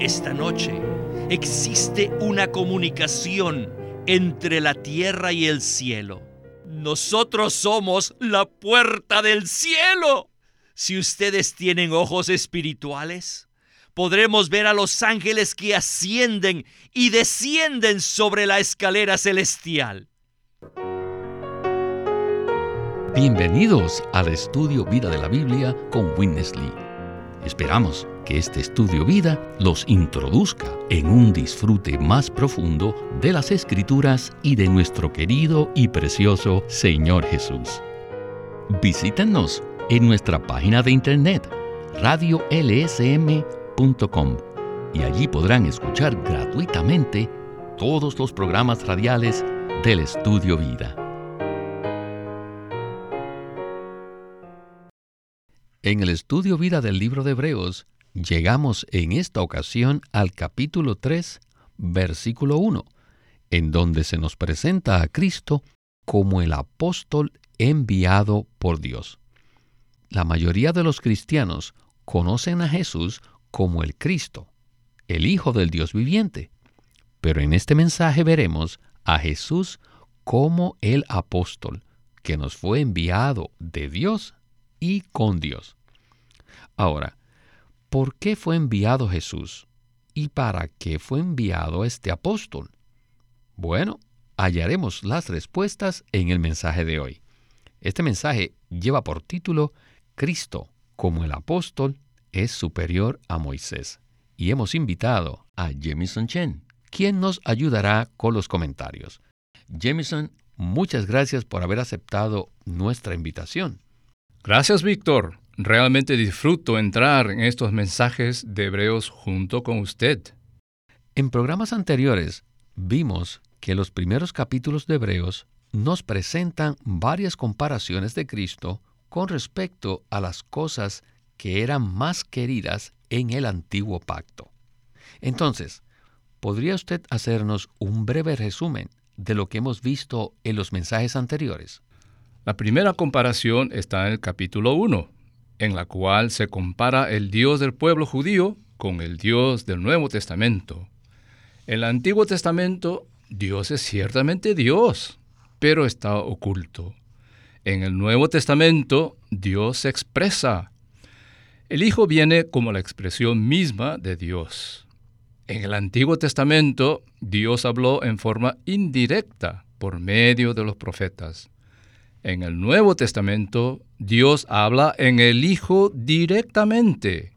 Esta noche existe una comunicación entre la tierra y el cielo. Nosotros somos la puerta del cielo. Si ustedes tienen ojos espirituales, podremos ver a los ángeles que ascienden y descienden sobre la escalera celestial. Bienvenidos al estudio Vida de la Biblia con Witness Lee. Esperamos que este estudio vida los introduzca en un disfrute más profundo de las escrituras y de nuestro querido y precioso Señor Jesús. Visítenos en nuestra página de internet radiolsm.com y allí podrán escuchar gratuitamente todos los programas radiales del estudio vida. En el estudio vida del libro de Hebreos, llegamos en esta ocasión al capítulo 3, versículo 1, en donde se nos presenta a Cristo como el apóstol enviado por Dios. La mayoría de los cristianos conocen a Jesús como el Cristo, el Hijo del Dios viviente, pero en este mensaje veremos a Jesús como el apóstol que nos fue enviado de Dios y con Dios. Ahora, ¿por qué fue enviado Jesús? ¿Y para qué fue enviado este apóstol? Bueno, hallaremos las respuestas en el mensaje de hoy. Este mensaje lleva por título Cristo, como el apóstol, es superior a Moisés. Y hemos invitado a Jemison Chen, quien nos ayudará con los comentarios. Jemison, muchas gracias por haber aceptado nuestra invitación. Gracias, Víctor. Realmente disfruto entrar en estos mensajes de Hebreos junto con usted. En programas anteriores vimos que los primeros capítulos de Hebreos nos presentan varias comparaciones de Cristo con respecto a las cosas que eran más queridas en el antiguo pacto. Entonces, ¿podría usted hacernos un breve resumen de lo que hemos visto en los mensajes anteriores? La primera comparación está en el capítulo 1, en la cual se compara el Dios del pueblo judío con el Dios del Nuevo Testamento. En el Antiguo Testamento, Dios es ciertamente Dios, pero está oculto. En el Nuevo Testamento, Dios se expresa. El Hijo viene como la expresión misma de Dios. En el Antiguo Testamento, Dios habló en forma indirecta por medio de los profetas. En el Nuevo Testamento, Dios habla en el Hijo directamente.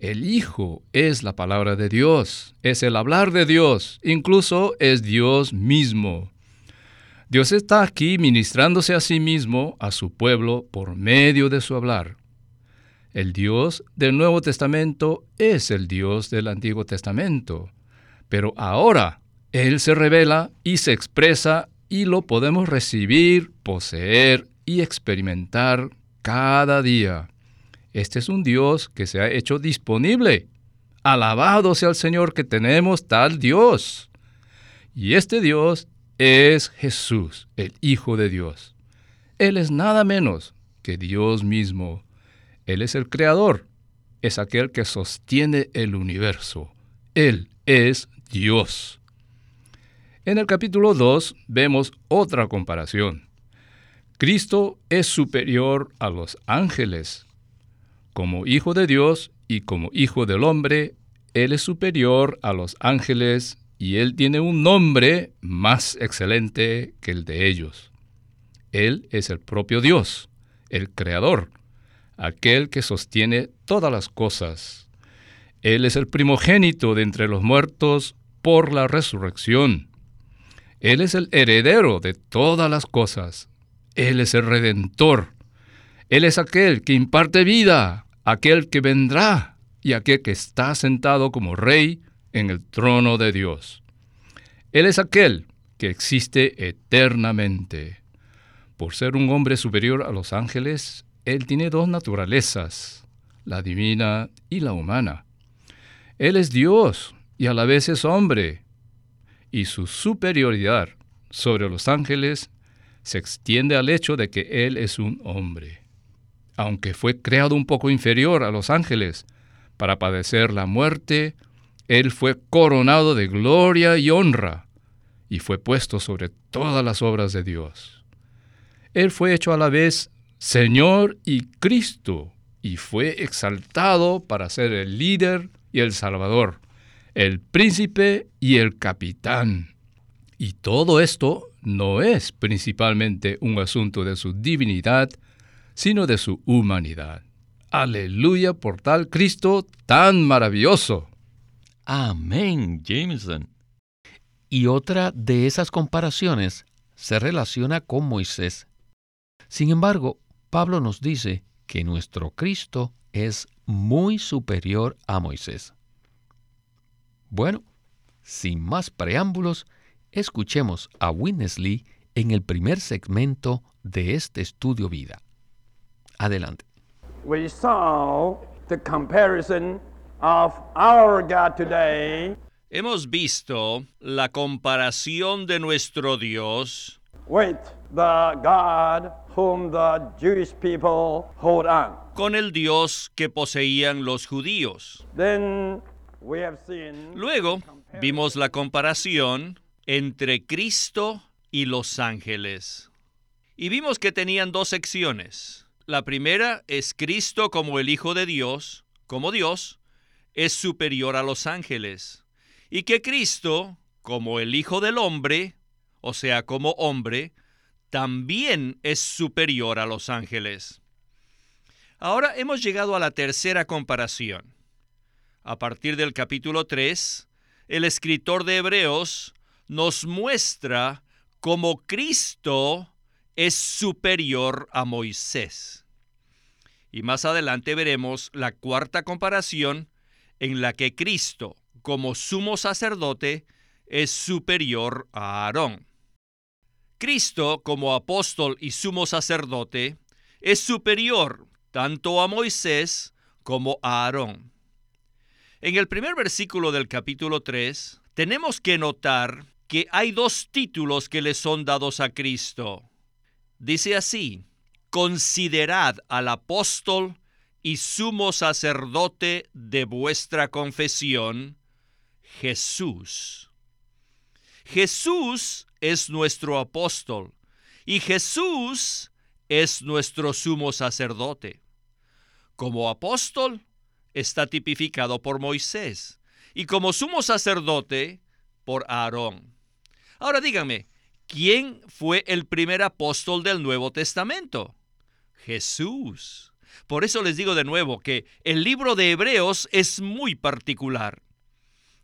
El Hijo es la palabra de Dios, es el hablar de Dios, incluso es Dios mismo. Dios está aquí ministrándose a sí mismo, a su pueblo, por medio de su hablar. El Dios del Nuevo Testamento es el Dios del Antiguo Testamento, pero ahora Él se revela y se expresa y lo podemos recibir, poseer y experimentar cada día. Este es un Dios que se ha hecho disponible. Alabado sea el Señor que tenemos tal Dios. Y este Dios es Jesús, el Hijo de Dios. Él es nada menos que Dios mismo. Él es el Creador, es aquel que sostiene el universo. Él es Dios. En el capítulo 2 vemos otra comparación. Cristo es superior a los ángeles. Como hijo de Dios y como hijo del hombre, Él es superior a los ángeles y Él tiene un nombre más excelente que el de ellos. Él es el propio Dios, el Creador, aquel que sostiene todas las cosas. Él es el primogénito de entre los muertos por la resurrección. Él es el heredero de todas las cosas. Él es el redentor. Él es aquel que imparte vida, aquel que vendrá y aquel que está sentado como rey en el trono de Dios. Él es aquel que existe eternamente. Por ser un hombre superior a los ángeles, Él tiene dos naturalezas, la divina y la humana. Él es Dios y a la vez es hombre, y su superioridad sobre los ángeles se extiende al hecho de que Él es un hombre. Aunque fue creado un poco inferior a los ángeles para padecer la muerte, Él fue coronado de gloria y honra y fue puesto sobre todas las obras de Dios. Él fue hecho a la vez Señor y Cristo y fue exaltado para ser el líder y el Salvador, el príncipe y el capitán. Y todo esto no es principalmente un asunto de su divinidad, sino de su humanidad. Aleluya por tal Cristo tan maravilloso. Amén, Jameson. Y otra de esas comparaciones se relaciona con Moisés. Sin embargo, Pablo nos dice que nuestro Cristo es muy superior a Moisés. Bueno, sin más preámbulos, escuchemos a Winnesley en el primer segmento de este estudio vida. Adelante. We saw the comparison of our God today Hemos visto la comparación de nuestro Dios with the God whom the Jewish people hold on. con el Dios que poseían los judíos. Then Luego vimos la comparación entre Cristo y los ángeles. Y vimos que tenían dos secciones. La primera es Cristo como el Hijo de Dios, como Dios, es superior a los ángeles. Y que Cristo, como el Hijo del Hombre, o sea, como hombre, también es superior a los ángeles. Ahora hemos llegado a la tercera comparación. A partir del capítulo 3, el escritor de Hebreos nos muestra cómo Cristo es superior a Moisés. Y más adelante veremos la cuarta comparación en la que Cristo, como sumo sacerdote, es superior a Aarón. Cristo, como apóstol y sumo sacerdote, es superior tanto a Moisés como a Aarón. En el primer versículo del capítulo 3, tenemos que notar que hay dos títulos que le son dados a Cristo. Dice así, considerad al apóstol y sumo sacerdote de vuestra confesión, Jesús. Jesús es nuestro apóstol y Jesús es nuestro sumo sacerdote. Como apóstol está tipificado por Moisés y como sumo sacerdote por Aarón. Ahora díganme, ¿quién fue el primer apóstol del Nuevo Testamento? Jesús. Por eso les digo de nuevo que el libro de Hebreos es muy particular.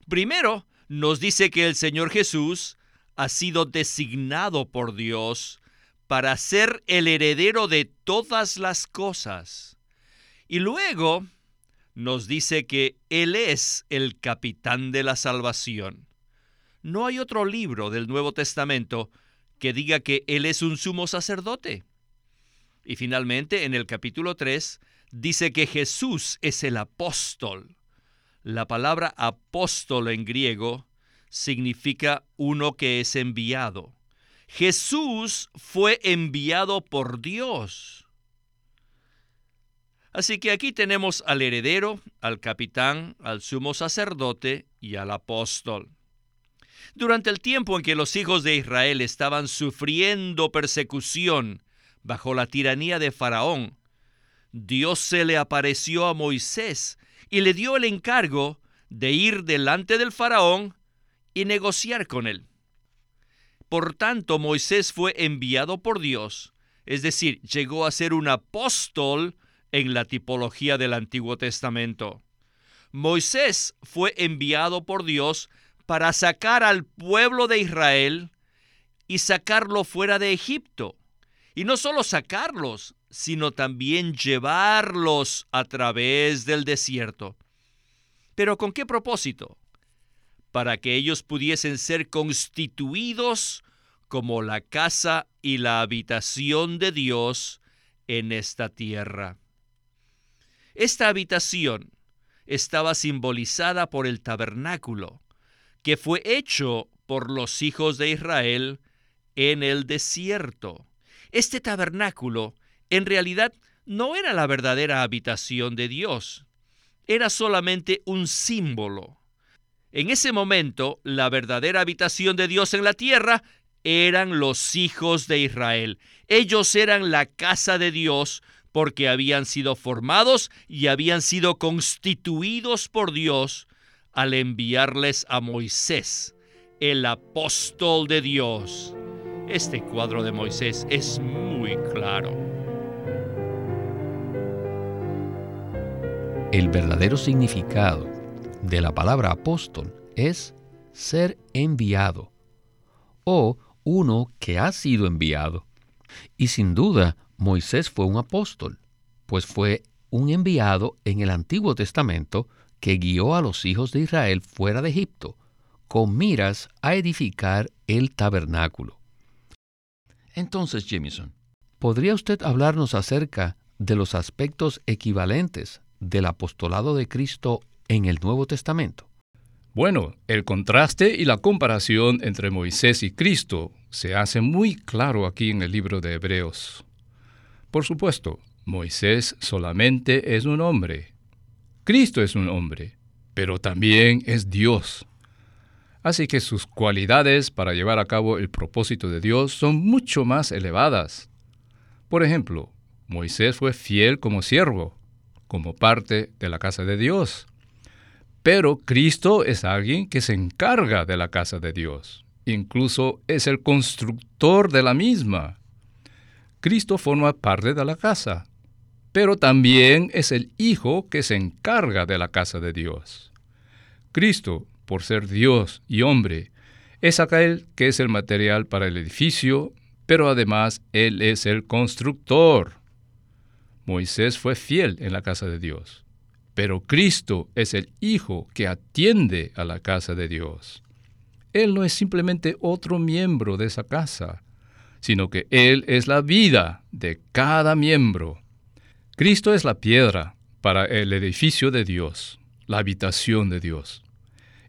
Primero, nos dice que el Señor Jesús ha sido designado por Dios para ser el heredero de todas las cosas. Y luego nos dice que Él es el capitán de la salvación. No hay otro libro del Nuevo Testamento que diga que Él es un sumo sacerdote. Y finalmente, en el capítulo 3, dice que Jesús es el apóstol. La palabra apóstol en griego significa uno que es enviado. Jesús fue enviado por Dios. Así que aquí tenemos al heredero, al capitán, al sumo sacerdote y al apóstol. Durante el tiempo en que los hijos de Israel estaban sufriendo persecución bajo la tiranía de Faraón, Dios se le apareció a Moisés y le dio el encargo de ir delante del faraón y negociar con él. Por tanto, Moisés fue enviado por Dios, es decir, llegó a ser un apóstol en la tipología del Antiguo Testamento. Moisés fue enviado por Dios para sacar al pueblo de Israel y sacarlo fuera de Egipto. Y no solo sacarlos, sino también llevarlos a través del desierto. ¿Pero con qué propósito? Para que ellos pudiesen ser constituidos como la casa y la habitación de Dios en esta tierra. Esta habitación estaba simbolizada por el tabernáculo, que fue hecho por los hijos de Israel en el desierto. Este tabernáculo en realidad no era la verdadera habitación de Dios, era solamente un símbolo. En ese momento, la verdadera habitación de Dios en la tierra eran los hijos de Israel. Ellos eran la casa de Dios porque habían sido formados y habían sido constituidos por Dios al enviarles a Moisés, el apóstol de Dios. Este cuadro de Moisés es muy claro. El verdadero significado de la palabra apóstol es ser enviado o uno que ha sido enviado. Y sin duda, Moisés fue un apóstol, pues fue un enviado en el Antiguo Testamento que guió a los hijos de Israel fuera de Egipto, con miras a edificar el tabernáculo. Entonces, Jemison, ¿podría usted hablarnos acerca de los aspectos equivalentes del apostolado de Cristo en el Nuevo Testamento? Bueno, el contraste y la comparación entre Moisés y Cristo se hace muy claro aquí en el libro de Hebreos. Por supuesto, Moisés solamente es un hombre. Cristo es un hombre, pero también es Dios. Así que sus cualidades para llevar a cabo el propósito de Dios son mucho más elevadas. Por ejemplo, Moisés fue fiel como siervo, como parte de la casa de Dios. Pero Cristo es alguien que se encarga de la casa de Dios. Incluso es el constructor de la misma. Cristo forma parte de la casa, pero también es el Hijo que se encarga de la casa de Dios. Cristo, por ser Dios y hombre, es aquel que es el material para el edificio, pero además Él es el constructor. Moisés fue fiel en la casa de Dios, pero Cristo es el Hijo que atiende a la casa de Dios. Él no es simplemente otro miembro de esa casa, sino que Él es la vida de cada miembro. Cristo es la piedra para el edificio de Dios, la habitación de Dios.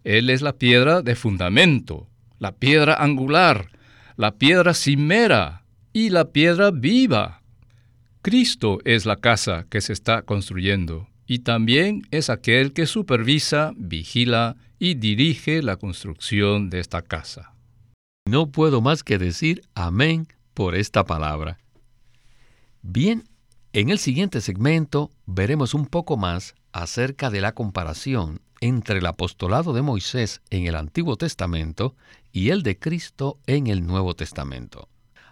Él es la piedra de fundamento, la piedra angular, la piedra cimera y la piedra viva. Cristo es la casa que se está construyendo y también es aquel que supervisa, vigila y dirige la construcción de esta casa. No puedo más que decir amén por esta palabra. Bien, en el siguiente segmento veremos un poco más acerca de la comparación entre el apostolado de Moisés en el Antiguo Testamento y el de Cristo en el Nuevo Testamento.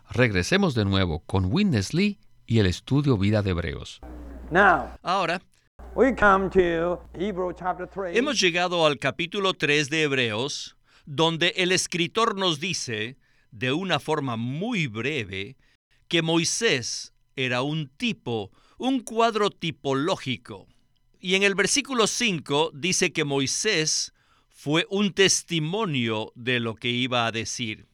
Regresemos de nuevo con Witness Lee y el estudio Vida de Hebreos. Ahora, hemos llegado al capítulo 3 de Hebreos, donde el escritor nos dice, de una forma muy breve, que Moisés era un tipo, un cuadro tipológico. Y en el versículo 5 dice que Moisés fue un testimonio de lo que iba a decir.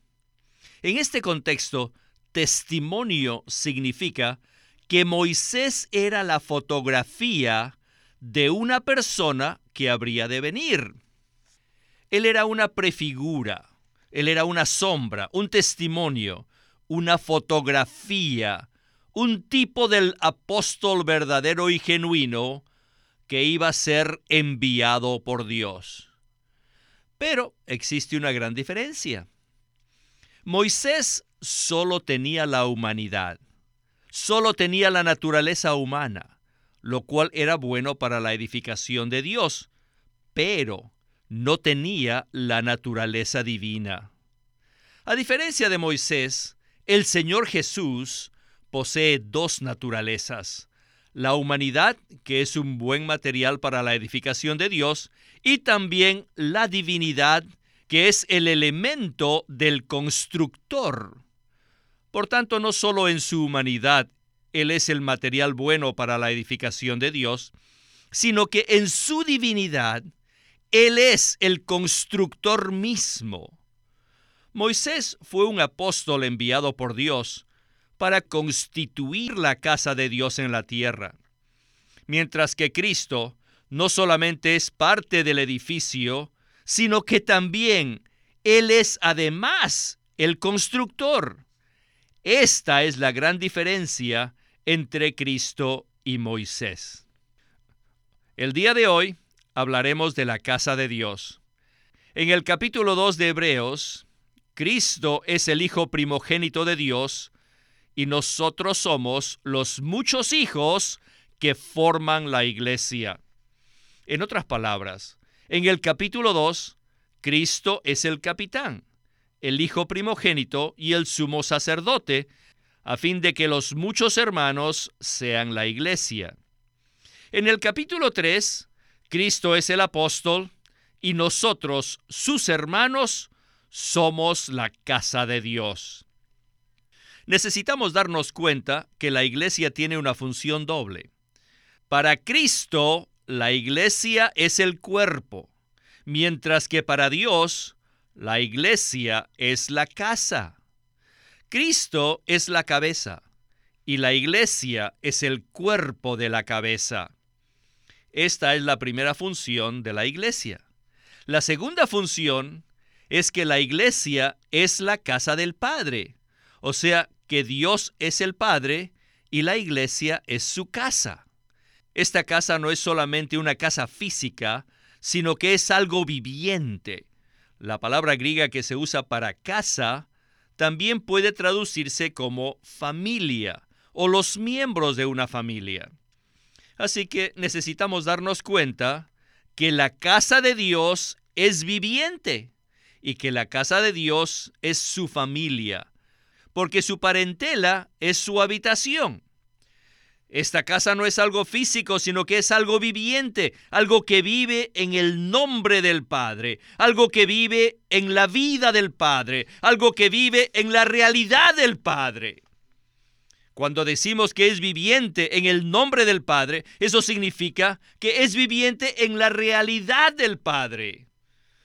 En este contexto, testimonio significa que Moisés era la fotografía de una persona que habría de venir. Él era una prefigura, él era una sombra, un testimonio, una fotografía, un tipo del apóstol verdadero y genuino que iba a ser enviado por Dios. Pero existe una gran diferencia. Moisés solo tenía la humanidad, solo tenía la naturaleza humana, lo cual era bueno para la edificación de Dios, pero no tenía la naturaleza divina. A diferencia de Moisés, el Señor Jesús posee dos naturalezas, la humanidad, que es un buen material para la edificación de Dios, y también la divinidad, que es el elemento del constructor. Por tanto, no solo en su humanidad Él es el material bueno para la edificación de Dios, sino que en su divinidad él es el constructor mismo. Moisés fue un apóstol enviado por Dios para constituir la casa de Dios en la tierra, mientras que Cristo no solamente es parte del edificio, sino que también Él es además el constructor. Esta es la gran diferencia entre Cristo y Moisés. El día de hoy hablaremos de la casa de Dios. En el capítulo 2 de Hebreos, Cristo es el Hijo primogénito de Dios y nosotros somos los muchos hijos que forman la iglesia. En otras palabras, en el capítulo 2, Cristo es el capitán, el Hijo primogénito y el sumo sacerdote, a fin de que los muchos hermanos sean la iglesia. En el capítulo 3, Cristo es el apóstol y nosotros, sus hermanos, somos la casa de Dios. Necesitamos darnos cuenta que la iglesia tiene una función doble. Para Cristo, la iglesia es el cuerpo, mientras que para Dios, la iglesia es la casa. Cristo es la cabeza y la iglesia es el cuerpo de la cabeza. Esta es la primera función de la iglesia. La segunda función es que la iglesia es la casa del Padre, o sea, que Dios es el Padre y la iglesia es su casa. Esta casa no es solamente una casa física, sino que es algo viviente. La palabra griega que se usa para casa también puede traducirse como familia o los miembros de una familia. Así que necesitamos darnos cuenta que la casa de Dios es viviente y que la casa de Dios es su familia, porque su parentela es su habitación. Esta casa no es algo físico, sino que es algo viviente, algo que vive en el nombre del Padre, algo que vive en la vida del Padre, algo que vive en la realidad del Padre. Cuando decimos que es viviente en el nombre del Padre, eso significa que es viviente en la realidad del Padre.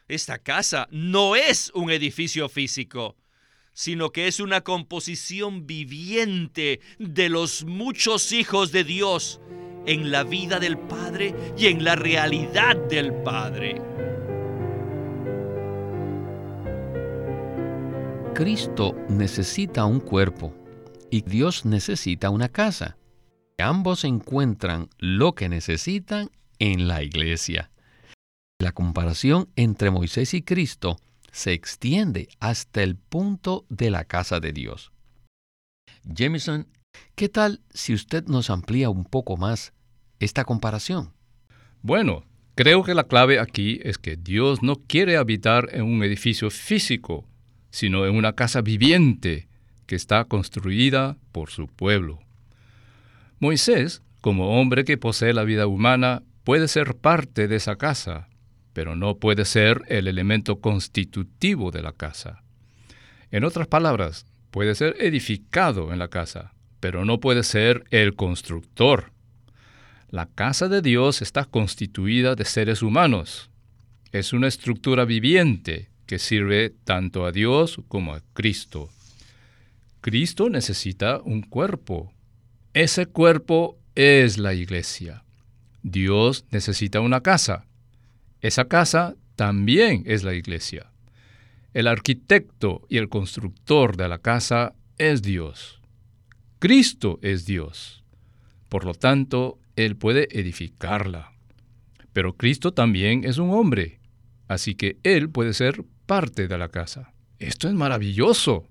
Esta casa no es un edificio físico, sino que es una composición viviente de los muchos hijos de Dios en la vida del Padre y en la realidad del Padre. Cristo necesita un cuerpo y Dios necesita una casa. Ambos encuentran lo que necesitan en la iglesia. La comparación entre Moisés y Cristo se extiende hasta el punto de la casa de Dios. Jameson, ¿qué tal si usted nos amplía un poco más esta comparación? Bueno, creo que la clave aquí es que Dios no quiere habitar en un edificio físico, sino en una casa viviente que está construida por su pueblo. Moisés, como hombre que posee la vida humana, puede ser parte de esa casa, pero no puede ser el elemento constitutivo de la casa. En otras palabras, puede ser edificado en la casa, pero no puede ser el constructor. La casa de Dios está constituida de seres humanos. Es una estructura viviente que sirve tanto a Dios como a Cristo. Cristo necesita un cuerpo. Ese cuerpo es la iglesia. Dios necesita una casa. Esa casa también es la iglesia. El arquitecto y el constructor de la casa es Dios. Cristo es Dios. Por lo tanto, Él puede edificarla. Pero Cristo también es un hombre, así que Él puede ser parte de la casa. Esto es maravilloso.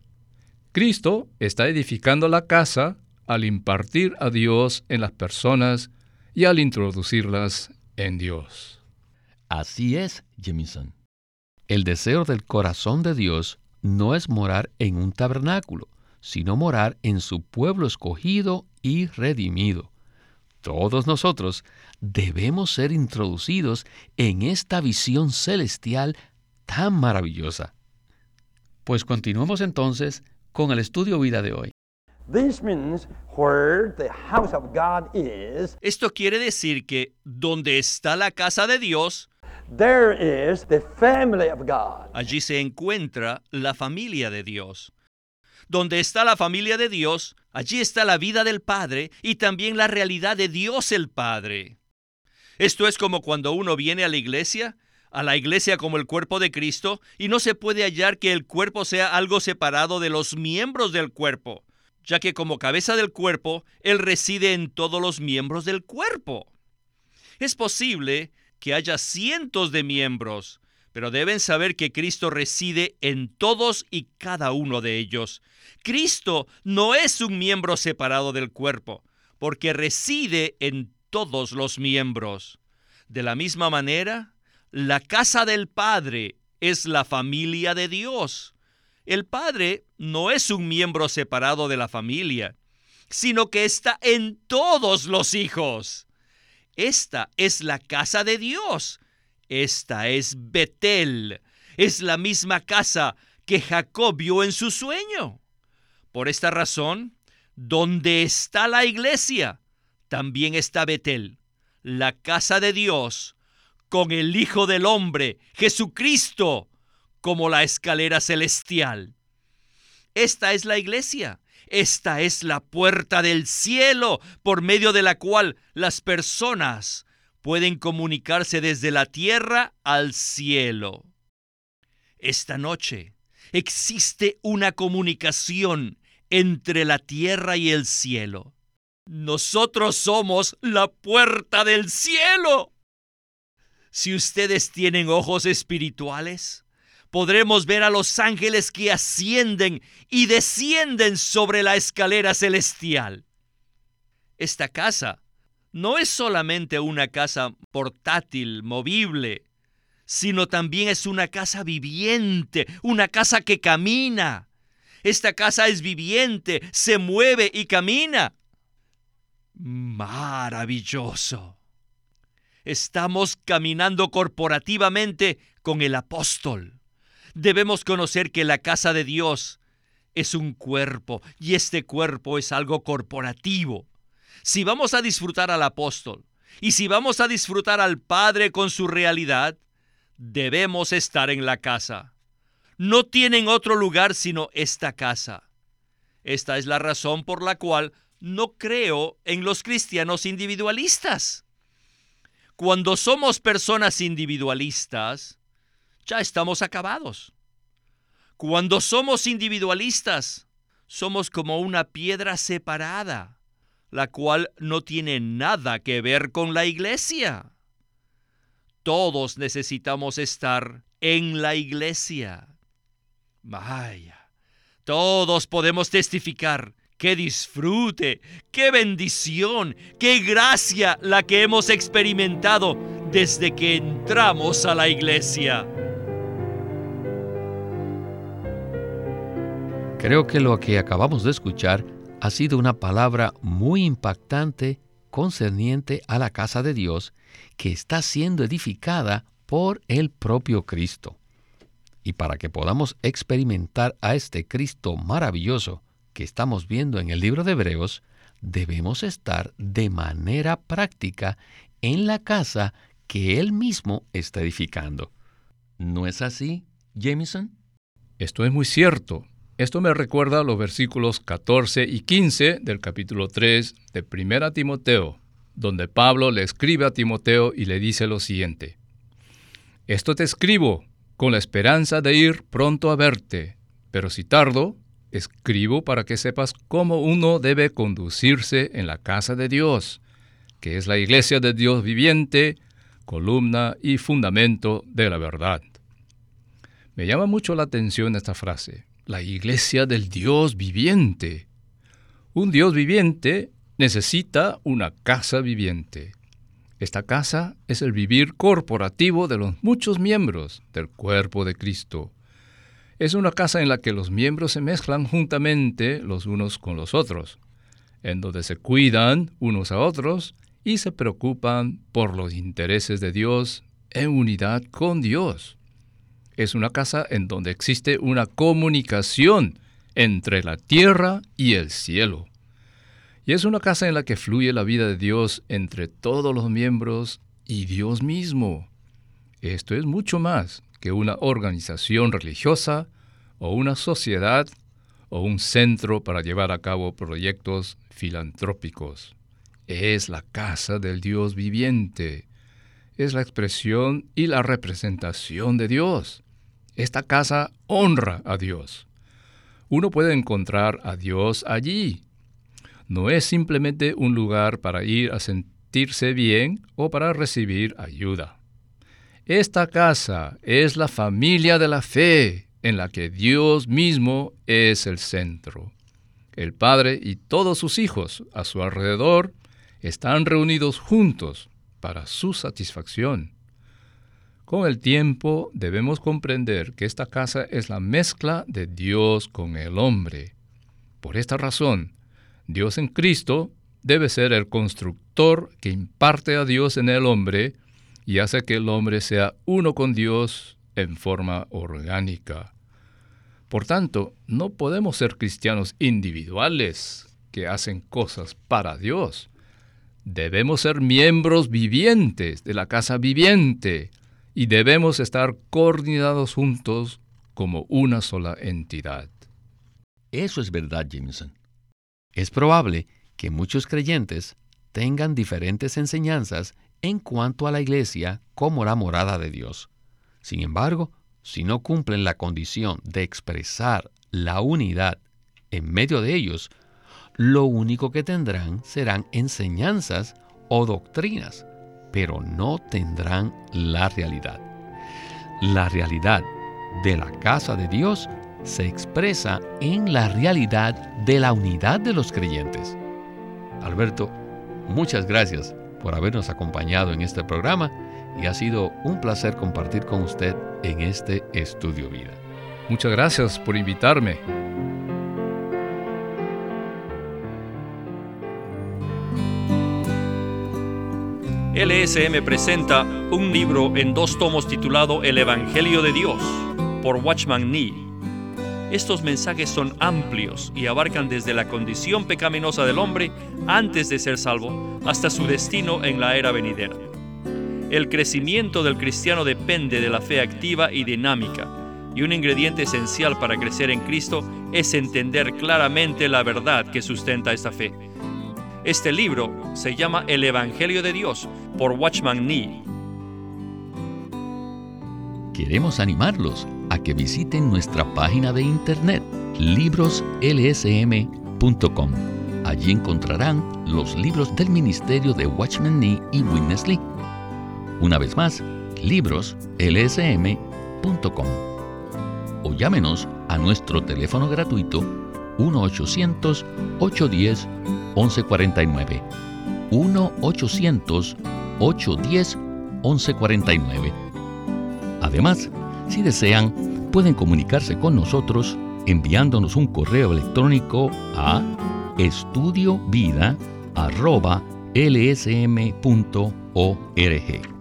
Cristo está edificando la casa al impartir a Dios en las personas y al introducirlas en Dios. Así es, Jemison. El deseo del corazón de Dios no es morar en un tabernáculo, sino morar en su pueblo escogido y redimido. Todos nosotros debemos ser introducidos en esta visión celestial tan maravillosa. Pues continuemos entonces con el estudio vida de hoy. Esto quiere decir que donde está la casa de Dios, allí se encuentra la familia de Dios. Donde está la familia de Dios, allí está la vida del Padre y también la realidad de Dios el Padre. Esto es como cuando uno viene a la iglesia a la iglesia como el cuerpo de Cristo y no se puede hallar que el cuerpo sea algo separado de los miembros del cuerpo, ya que como cabeza del cuerpo, Él reside en todos los miembros del cuerpo. Es posible que haya cientos de miembros, Pero deben saber que Cristo reside en todos y cada uno de ellos. Cristo no es un miembro separado del cuerpo, porque reside en todos los miembros. De la misma manera, la casa del Padre es la familia de Dios. El Padre no es un miembro separado de la familia, sino que está en todos los hijos. Esta es la casa de Dios. Esta es Betel. Es la misma casa que Jacob vio en su sueño. Por esta razón, donde está la iglesia, también está Betel, la casa de Dios, con el Hijo del Hombre, Jesucristo, como la escalera celestial. Esta es la iglesia. Esta es la puerta del cielo por medio de la cual las personas pueden comunicarse desde la tierra al cielo. Esta noche existe una comunicación entre la tierra y el cielo. Nosotros somos la puerta del cielo. Si ustedes tienen ojos espirituales, podremos ver a los ángeles que ascienden y descienden sobre la escalera celestial. Esta casa no es solamente una casa portátil, movible, sino también es una casa viviente, una casa que camina. Esta casa es viviente, se mueve y camina. Maravilloso. Estamos caminando corporativamente con el apóstol. Debemos conocer que la casa de Dios es un cuerpo y este cuerpo es algo corporativo. Si vamos a disfrutar al apóstol y si vamos a disfrutar al Padre con su realidad, debemos estar en la casa. No tienen otro lugar sino esta casa. Esta es la razón por la cual no creo en los cristianos individualistas. Cuando somos personas individualistas, ya estamos acabados. Cuando somos individualistas, somos como una piedra separada la cual no tiene nada que ver con la iglesia. Todos necesitamos estar en la iglesia. Vaya, todos podemos testificar qué disfrute, qué bendición, qué gracia la que hemos experimentado desde que entramos a la iglesia. Creo que lo que acabamos de escuchar ha sido una palabra muy impactante concerniente a la casa de Dios que está siendo edificada por el propio Cristo. Y para que podamos experimentar a este Cristo maravilloso que estamos viendo en el libro de Hebreos, debemos estar de manera práctica en la casa que Él mismo está edificando. ¿No es así, Jameson? Esto es muy cierto. Esto me recuerda los versículos 14 y 15 del capítulo 3 de 1 Timoteo, donde Pablo le escribe a Timoteo y le dice lo siguiente. Esto te escribo con la esperanza de ir pronto a verte, pero si tardo, escribo para que sepas cómo uno debe conducirse en la casa de Dios, que es la iglesia de Dios viviente, columna y fundamento de la verdad. Me llama mucho la atención esta frase la iglesia del Dios viviente. Un Dios viviente necesita una casa viviente. Esta casa es el vivir corporativo de los muchos miembros del cuerpo de Cristo. Es una casa en la que los miembros se mezclan juntamente los unos con los otros, en donde se cuidan unos a otros y se preocupan por los intereses de Dios en unidad con Dios es una casa en donde existe una comunicación entre la tierra y el cielo. Y es una casa en la que fluye la vida de Dios entre todos los miembros y Dios mismo. Esto es mucho más que una organización religiosa o una sociedad o un centro para llevar a cabo proyectos filantrópicos. Es la casa del Dios viviente. Es la expresión y la representación de Dios. Esta casa honra a Dios. Uno puede encontrar a Dios allí. No es simplemente un lugar para ir a sentirse bien o para recibir ayuda. Esta casa es la familia de la fe en la que Dios mismo es el centro. El Padre y todos sus hijos a su alrededor están reunidos juntos para su satisfacción. Con el tiempo debemos comprender que esta casa es la mezcla de Dios con el hombre. Por esta razón, Dios en Cristo debe ser el constructor que imparte a Dios en el hombre y hace que el hombre sea uno con Dios en forma orgánica. Por tanto, no podemos ser cristianos individuales que hacen cosas para Dios. Debemos ser miembros vivientes de la casa viviente y debemos estar coordinados juntos como una sola entidad. Eso es verdad, Jameson. Es probable que muchos creyentes tengan diferentes enseñanzas en cuanto a la iglesia como la morada de Dios. Sin embargo, si no cumplen la condición de expresar la unidad en medio de ellos, lo único que tendrán serán enseñanzas o doctrinas, pero no tendrán la realidad. La realidad de la casa de Dios se expresa en la realidad de la unidad de los creyentes. Alberto, muchas gracias por habernos acompañado en este programa y ha sido un placer compartir con usted en este estudio vida. Muchas gracias por invitarme. LSM presenta un libro en dos tomos titulado El Evangelio de Dios por Watchman Nee estos mensajes son amplios y abarcan desde la condición pecaminosa del hombre antes de ser salvo hasta su destino en la era venidera. El crecimiento del cristiano depende de la fe activa y dinámica, y un ingrediente esencial para crecer en Cristo es entender claramente la verdad que sustenta esta fe. Este libro se llama El Evangelio de Dios por Watchman Nee. Queremos animarlos a que visiten nuestra página de internet libroslsm.com. Allí encontrarán los libros del ministerio de Watchman Nee y Witness Lee. Una vez más, libroslsm.com. O llámenos a nuestro teléfono gratuito 1-800-810-1149. 1-800-810-1149. Además, si desean, pueden comunicarse con nosotros enviándonos un correo electrónico a estudiovida.lsm.org.